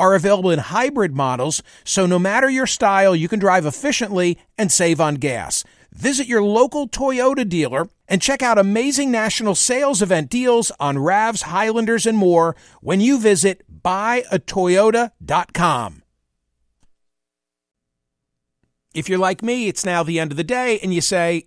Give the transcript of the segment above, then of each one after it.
are available in hybrid models, so no matter your style, you can drive efficiently and save on gas. Visit your local Toyota dealer and check out amazing national sales event deals on RAVs, Highlanders, and more when you visit buyatoyota.com. If you're like me, it's now the end of the day and you say,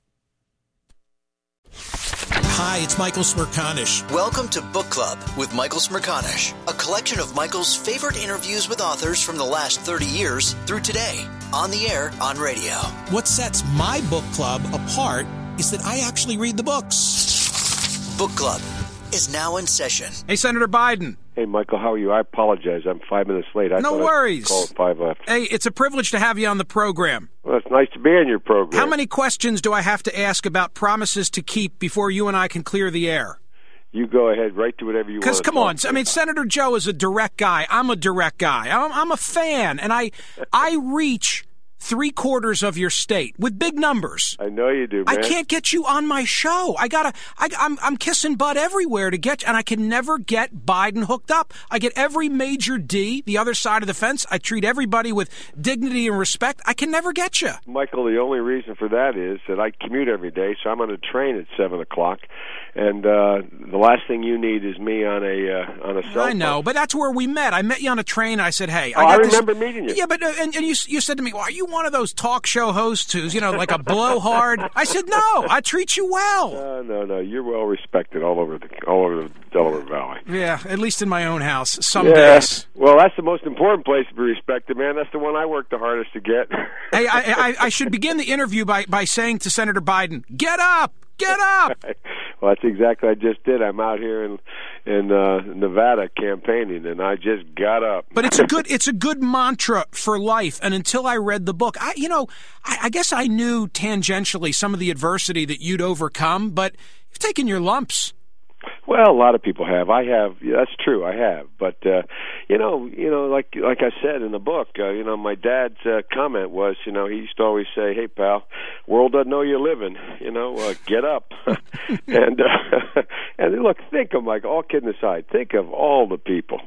Hi, it's Michael Smerconish. Welcome to Book Club with Michael Smerconish, a collection of Michael's favorite interviews with authors from the last 30 years through today, on the air, on radio. What sets my book club apart is that I actually read the books. Book Club is now in session. Hey, Senator Biden. Hey, Michael, how are you? I apologize. I'm five minutes late. I no thought I'd worries. Call five left. Hey, it's a privilege to have you on the program. Well, it's nice to be on your program. How many questions do I have to ask about promises to keep before you and I can clear the air? You go ahead, right to whatever you want. Because come on, I mean, Senator Joe is a direct guy. I'm a direct guy. I'm, I'm a fan, and I I reach three quarters of your state with big numbers. I know you do, I can't get you on my show. I gotta. I, I'm I'm kissing butt everywhere to get, you, and I can never get Biden hooked up. I get every major D, the other side of the fence. I treat everybody with dignity and respect. I can never get you. Michael, the only reason for that is that I commute every day, so I'm on a train at seven o'clock, and uh, the last thing you need is me on a uh, on a cell. I know, phone. but that's where we met. I met you on a train. I said, "Hey, Oh, I, I got this- remember meeting you. Yeah, but uh, and, and you you said to me, "Well, are you one of those talk show hosts who's you know like a blowhard?" I said, "No, I treat you well." No, no, no. You're well respected all over the all over the Delaware Valley. Yeah, at least in my own house. Some Yeah. days. Well, that's the most important place to be respected, man. That's the one I work the hardest to get. Hey, I, I, I should begin the interview by, by saying to Senator Biden, "Get up, get up." Well, that's exactly what I just did. I'm out here in in uh, Nevada campaigning, and I just got up. But it's a good it's a good mantra for life. And until I read the book, I you know I, I guess I knew tangentially some of the adversity that you'd overcome, but you've taken your lumps. Well, a lot of people have. I have. Yeah, that's true. I have. But uh, you know, you know, like like I said in the book, uh, you know, my dad's uh, comment was, you know, he used to always say, "Hey, pal, world doesn't know you're living. You know, uh, get up." and uh, and look, think of like all kidding aside, think of all the people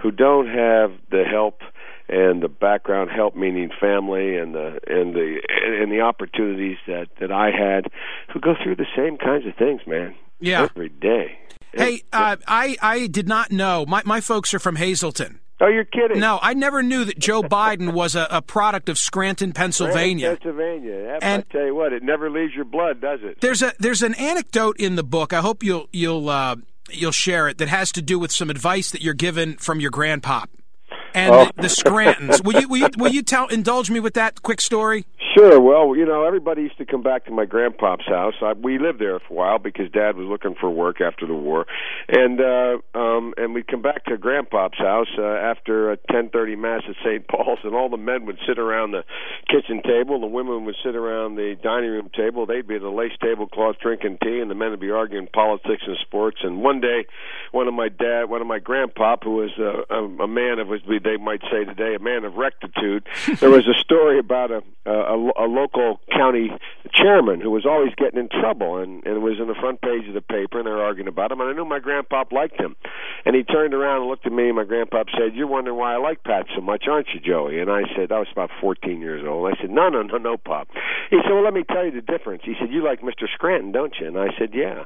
who don't have the help and the background help meaning family and the and the and the opportunities that that I had who go through the same kinds of things man Yeah. every day Hey, uh, I I did not know. My my folks are from Hazleton. oh you're kidding No, I never knew that Joe Biden was a, a product of Scranton, Pennsylvania. Pennsylvania Yeah, And- I tell you what it never leaves your blood does it There's a there's an anecdote in the book. I hope you'll you'll uh, you'll share it that has to do with some advice that you're given from your grandpop and Oh. the, the Scrantons. Will you will you will you tell indulge me with that quick story? Sure. Well, you know, everybody used to come back to my grandpop's house. I, we lived there for a while because Dad was looking for work after the war, and uh, um, and we'd come back to grandpop's house uh, after a 10:30 mass at St. Paul's, and all the men would sit around the kitchen table, the women would sit around the dining room table. They'd be at the lace tablecloth drinking tea, and the men would be arguing politics and sports. And one day, one of my dad, one of my grandpop, who was uh, a, a man of, as they might say today, a man of rectitude, there was a story about a, a, a local county chairman who was always getting in trouble, and, and was in the front page of the paper, and they were arguing about him. And I knew my grandpop liked him, and he turned around and looked at me, and my grandpop said, "You're wondering why I like Pat so much, aren't you, Joey?" And I said, "I was about 14 years old." I said, "No, no, no, no, Pop." He said, "Well, let me tell you the difference." He said, "You like Mr. Scranton, don't you?" And I said, "Yeah."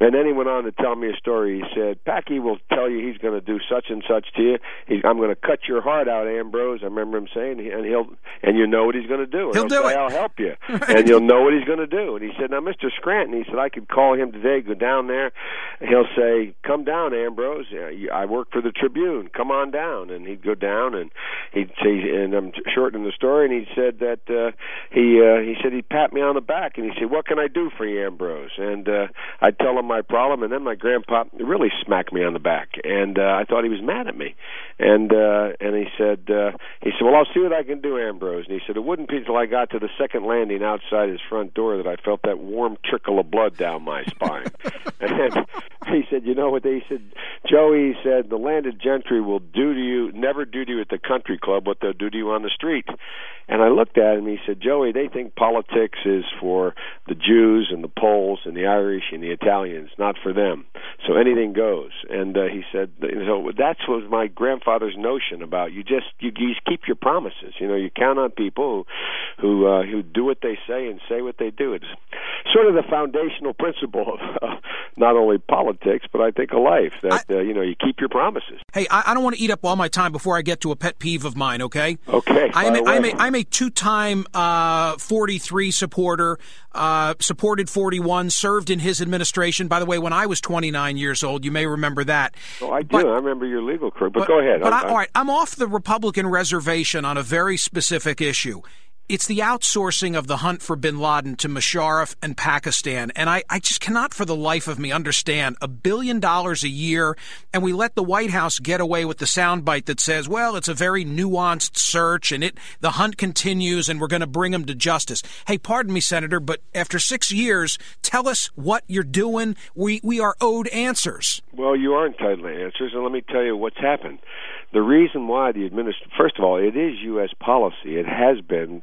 And then he went on to tell me a story. He said, "Packy will tell you he's going to do such and such to you. He's, I'm going to cut your heart out, Ambrose." I remember him saying, and he'll and you know what he's going to do. He'll, he'll do say, it. I'll help you, and you'll know what he's going to do. And he said, "Now, Mr. Scranton," he said, "I could call him today, go down there, he'll say, "Come down, Ambrose. I work for the Tribune. Come on down." And he'd go down, and he'd say, and I'm shortening the story, and he said that uh, he uh, he said he'd pat me on the back, and he said, "What can I do for you, Ambrose?" And uh, I'd tell him my problem, and then my grandpa really smacked me on the back, and uh, I thought he was mad at me, and uh, and he said uh, he said, "Well, I'll see what I can do, Ambrose." And he said, "It wouldn't be until I got to the second landing outside his front door that I felt that warm trickle of blood down my spine." and he said, "You know what?" They said, "Joey said the landed gentry will do to you, never do to you at the country club what they'll do to you on the street." And I looked at him. He said, "Joey, they think politics is for the Jews and the Poles and the Irish and the Italians, not for them. So anything goes." And uh, he said, "So that was my grandfather's notion about you just you, you keep your promises. You know, you count on people who who uh, who do what they say and say what they do. It's sort of the foundational principle of uh, not only politics, but I think of life that I, uh, you know you keep your promises. Hey, I, I, don't want to eat up all my time before I get to a pet peeve of mine. Okay. Okay. I'm a, I'm a, I'm a two-time uh, 43 supporter. Uh, supported 41, served in his administration. By the way, when I was 29 years old, you may remember that. Oh, I do. But, I remember your legal career. But, but go ahead. But I, all right, I'm off the Republican reservation on a very specific issue. It's the outsourcing of the hunt for bin Laden to Musharraf and Pakistan. And I, I just cannot for the life of me understand a billion dollars a year, and we let the White House get away with the soundbite that says, well, it's a very nuanced search and it the hunt continues and we're going to bring him to justice. Hey, pardon me, Senator, but after six years, tell us what you're doing. We, we are owed answers. Well, you are entitled to answers, and let me tell you what's happened. The reason why the administration, first of all, it is U.S. policy. It has been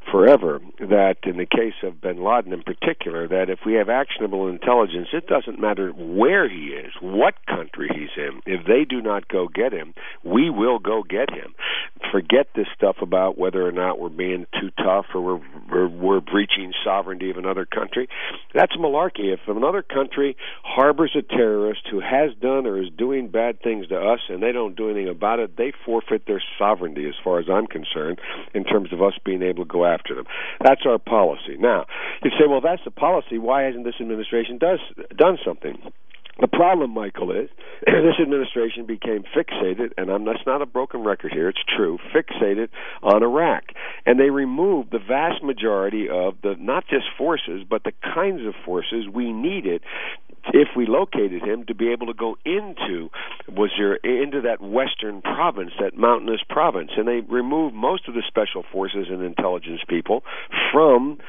forever that, in the case of bin Laden in particular, that if we have actionable intelligence, it doesn't matter where he is, what country he's in. If they do not go get him, we will go get him. Forget this stuff about whether or not we're being too tough or we're, we're, we're breaching sovereignty of another country. That's malarkey. If another country harbors a terrorist who has done or is doing bad things to us and they don't do anything about it, they forfeit their sovereignty, as far as I'm concerned, in terms of us being able to go after them. That's our policy. Now, you say, well, that's the policy. Why hasn't this administration does done something? The problem, Michael, is this administration became fixated, and I'm, that's not a broken record here, it's true, fixated on Iraq. And they removed the vast majority of the, not just forces, but the kinds of forces we needed if we located him to be able to go into was there into that western province that mountainous province and they removed most of the special forces and intelligence people from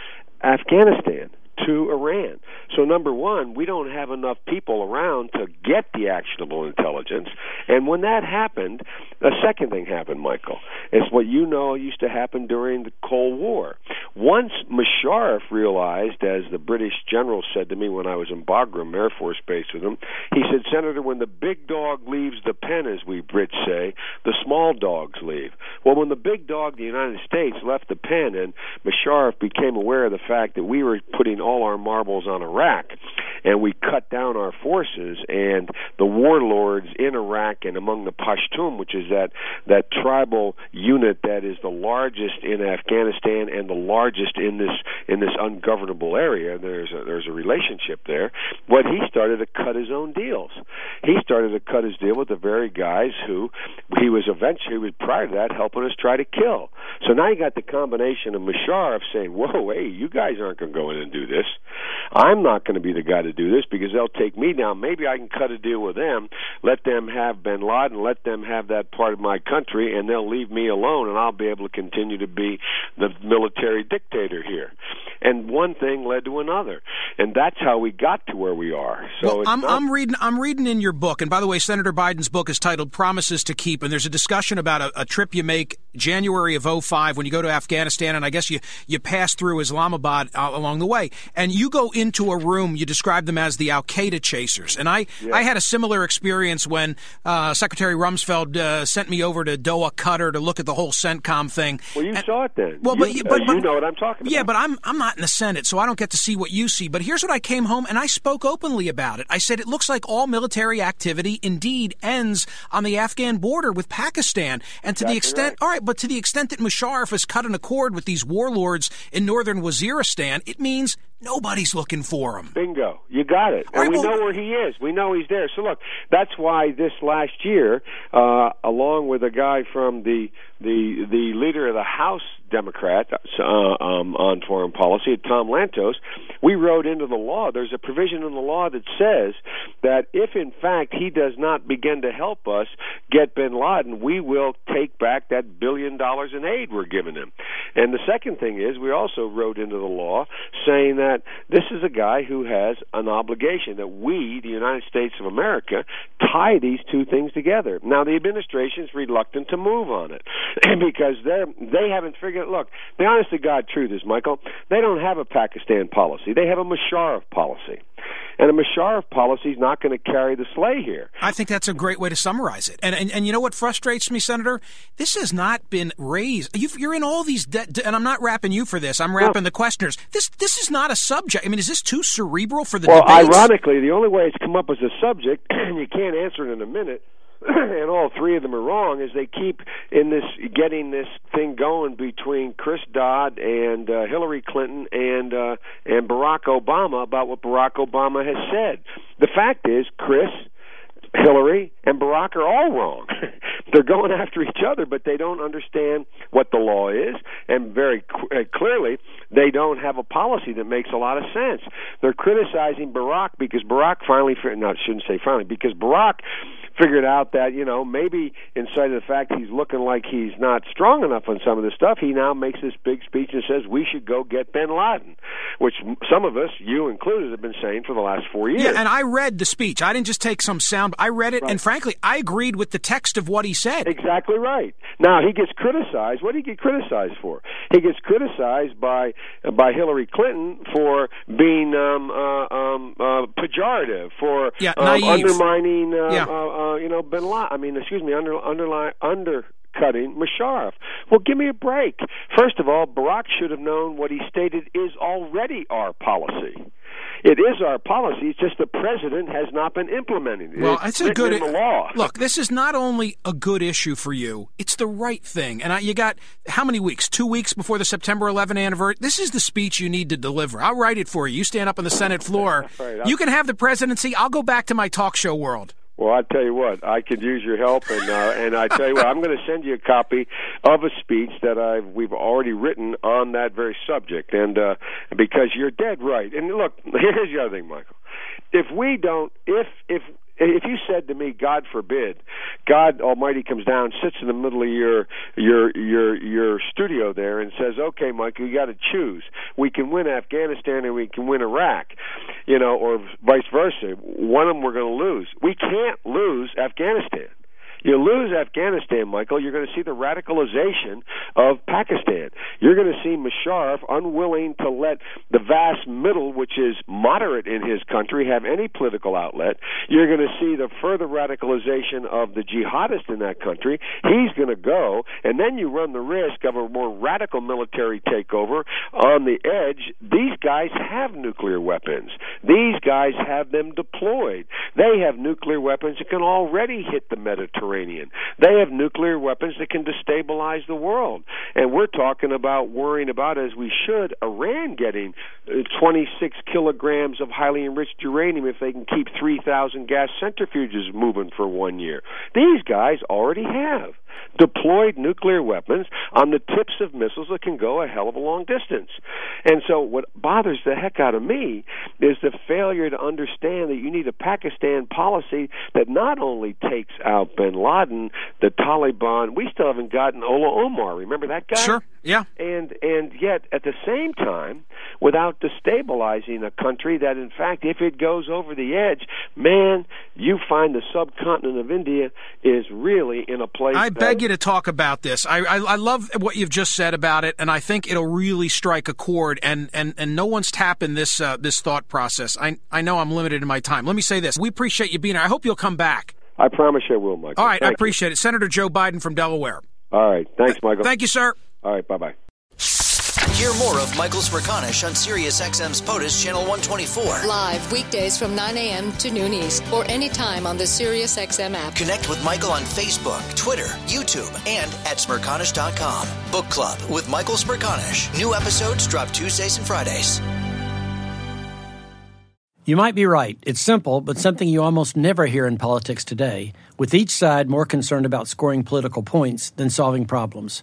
Afghanistan to Iran. So, number one, we don't have enough people around to get the actionable intelligence. And when that happened, a second thing happened, Michael. It's what you know used to happen during the Cold War. Once Musharraf realized, as the British general said to me when I was in Bagram Air Force Base with him, he said, Senator, when the big dog leaves the pen, as we Brits say, the small dogs leave. Well, when the big dog, the United States, left the pen and Musharraf became aware of the fact that we were putting all our marbles on Iraq, and we cut down our forces, and the warlords in Iraq and among the Pashtun, which is that that tribal unit that is the largest in Afghanistan and the largest in this in this ungovernable area. There's a, there's a relationship there. What he started to cut his own deals. He started to cut his deal with the very guys who he was eventually, was prior to that, helping us try to kill. So now you got the combination of Musharraf saying, "Whoa, hey, you guys aren't going to go in and do this. I'm not going to be the guy to do this because they'll take me down. Maybe I can cut a deal with them, let them have Bin Laden, let them have that part of my country, and they'll leave me alone, and I'll be able to continue to be the military dictator here." And one thing led to another, and that's how we got to where we are. So well, I'm, not... I'm reading. I'm reading in your book, and by the way, Senator Biden's book is titled "Promises to Keep," and there's a discussion about a, a trip you make January of 05 when you go to Afghanistan, and I guess you you pass through Islamabad uh, along the way, and you go into a room. You describe them as the Al Qaeda chasers, and I yeah. I had a similar experience when uh, Secretary Rumsfeld uh, sent me over to Doha, Qatar, to look at the whole CENTCOM thing. Well, you and, saw it then. Well, you, but, but, but you know what I'm talking about. Yeah, but I'm I'm not in the Senate, so I don't get to see what you see. But here's what I came home and I spoke openly about it. I said it looks like all military activity indeed ends on the Afghan border with Pakistan, and to exactly the extent, right. all right, but to the extent that Musharraf has cut an accord with these warlords in northern Waziristan, it means Nobody's looking for him. Bingo. You got it. And right, we well, know where he is. We know he's there. So look, that's why this last year, uh, along with a guy from the the the leader of the House Democrat uh, um, on foreign policy, Tom Lantos, we wrote into the law. There's a provision in the law that says that if in fact he does not begin to help us get Bin Laden, we will take back that billion dollars in aid we're giving him. And the second thing is, we also wrote into the law saying that that this is a guy who has an obligation that we, the United States of America, tie these two things together. Now, the administration is reluctant to move on it because they they haven't figured. Look, the honest to God truth is, Michael, they don't have a Pakistan policy. They have a Musharraf policy. And a Musharraf policy is not going to carry the sleigh here. I think that's a great way to summarize it. And and, and you know what frustrates me, Senator? This has not been raised. you are in all these, de- de- and I'm not rapping you for this. I'm rapping no. the questioners. This this is not a subject. I mean, is this too cerebral for the? Well, debates? ironically, the only way it's come up as a subject, and you can't answer it in a minute and all three of them are wrong, is they keep in this getting this thing going between Chris Dodd and uh, Hillary Clinton and uh, and Barack Obama about what Barack Obama has said. The fact is, Chris Hillary and Barack are all wrong. They're going after each other, but they don't understand what the law is, and very uh, clearly, they don't have a policy that makes a lot of sense. They're criticizing Barack because Barack finally, no, I shouldn't say finally, because Barack figured out that you know maybe in sight of the fact he's looking like he's not strong enough on some of this stuff, he now makes this big speech and says we should go get Bin Laden, which some of us, you included, have been saying for the last four years. Yeah, and I read the speech. I didn't just take some sound. I read it, right. and frankly, I agreed with the text of what he said. Exactly right. Now he gets criticized. What did he get criticized for? He gets criticized by by Hillary Clinton for being um, uh, um, uh, pejorative, for yeah, um, undermining. Uh, yeah. Uh, you know, Bin Laden. I mean, excuse me, under underline undercutting Musharraf. Well, give me a break. First of all, Barack should have known what he stated is already our policy. It is our policy. It's just the president has not been implementing it. Well, it's, a good law. Look, this is not only a good issue for you; it's the right thing. And I, you got how many weeks? Two weeks before the September 11 anniversary. This is the speech you need to deliver. I'll write it for you. You stand up on the Senate floor. right, you can have the presidency. I'll go back to my talk show world. Well, I tell you what, I could use your help, and uh, and I tell you what, I'm going to send you a copy of a speech that I've we've already written on that very subject, and uh, because you're dead right. And look, here's the other thing, Michael. If we don't, if if if you said to me, God forbid, God Almighty comes down, sits in the middle of your your your your studio there, and says, "Okay, Mike, you got to choose. We can win Afghanistan and we can win Iraq, you know, or vice versa. One of them we're going to lose. We can't lose Afghanistan." You lose Afghanistan, Michael, you're going to see the radicalization of Pakistan. You're going to see Musharraf unwilling to let the vast middle, which is moderate in his country, have any political outlet. You're going to see the further radicalization of the jihadists in that country. He's going to go, and then you run the risk of a more radical military takeover on the edge. These guys have nuclear weapons. These guys have them deployed. They have nuclear weapons that can already hit the Mediterranean. They have nuclear weapons that can destabilize the world. And we're talking about about worrying about, as we should, Iran getting uh, 26 kilograms of highly enriched uranium if they can keep 3,000 gas centrifuges moving for one year. These guys already have deployed nuclear weapons on the tips of missiles that can go a hell of a long distance. And so, what bothers the heck out of me is the failure to understand that you need a Pakistan policy that not only takes out bin Laden, the Taliban, we still haven't gotten Mullah Omar. Remember that guy? Sure. Yeah. And and yet at the same time, without destabilizing a country that, in fact, if it goes over the edge, man, you find the subcontinent of India is really in a place. I beg you to talk about this. I, I I love what you've just said about it, and I think it'll really strike a chord. And and and no one's tapping this uh, this thought process. I I know I'm limited in my time. Let me say this: we appreciate you being here. I hope you'll come back. I promise I will, Michael. All right, Thank I appreciate you. it. Senator Joe Biden from Delaware. All right, thanks, Michael. Thank you, sir. All right, bye bye. Hear more of Michael Smerconish on SiriusXM's POTUS Channel 124. Live weekdays from 9 a.m. to noon East or anytime on the SiriusXM app. Connect with Michael on Facebook, Twitter, YouTube, and at Smerconish.com. Book Club with Michael Smerconish. New episodes drop Tuesdays and Fridays. You might be right. It's simple, but something you almost never hear in politics today, with each side more concerned about scoring political points than solving problems.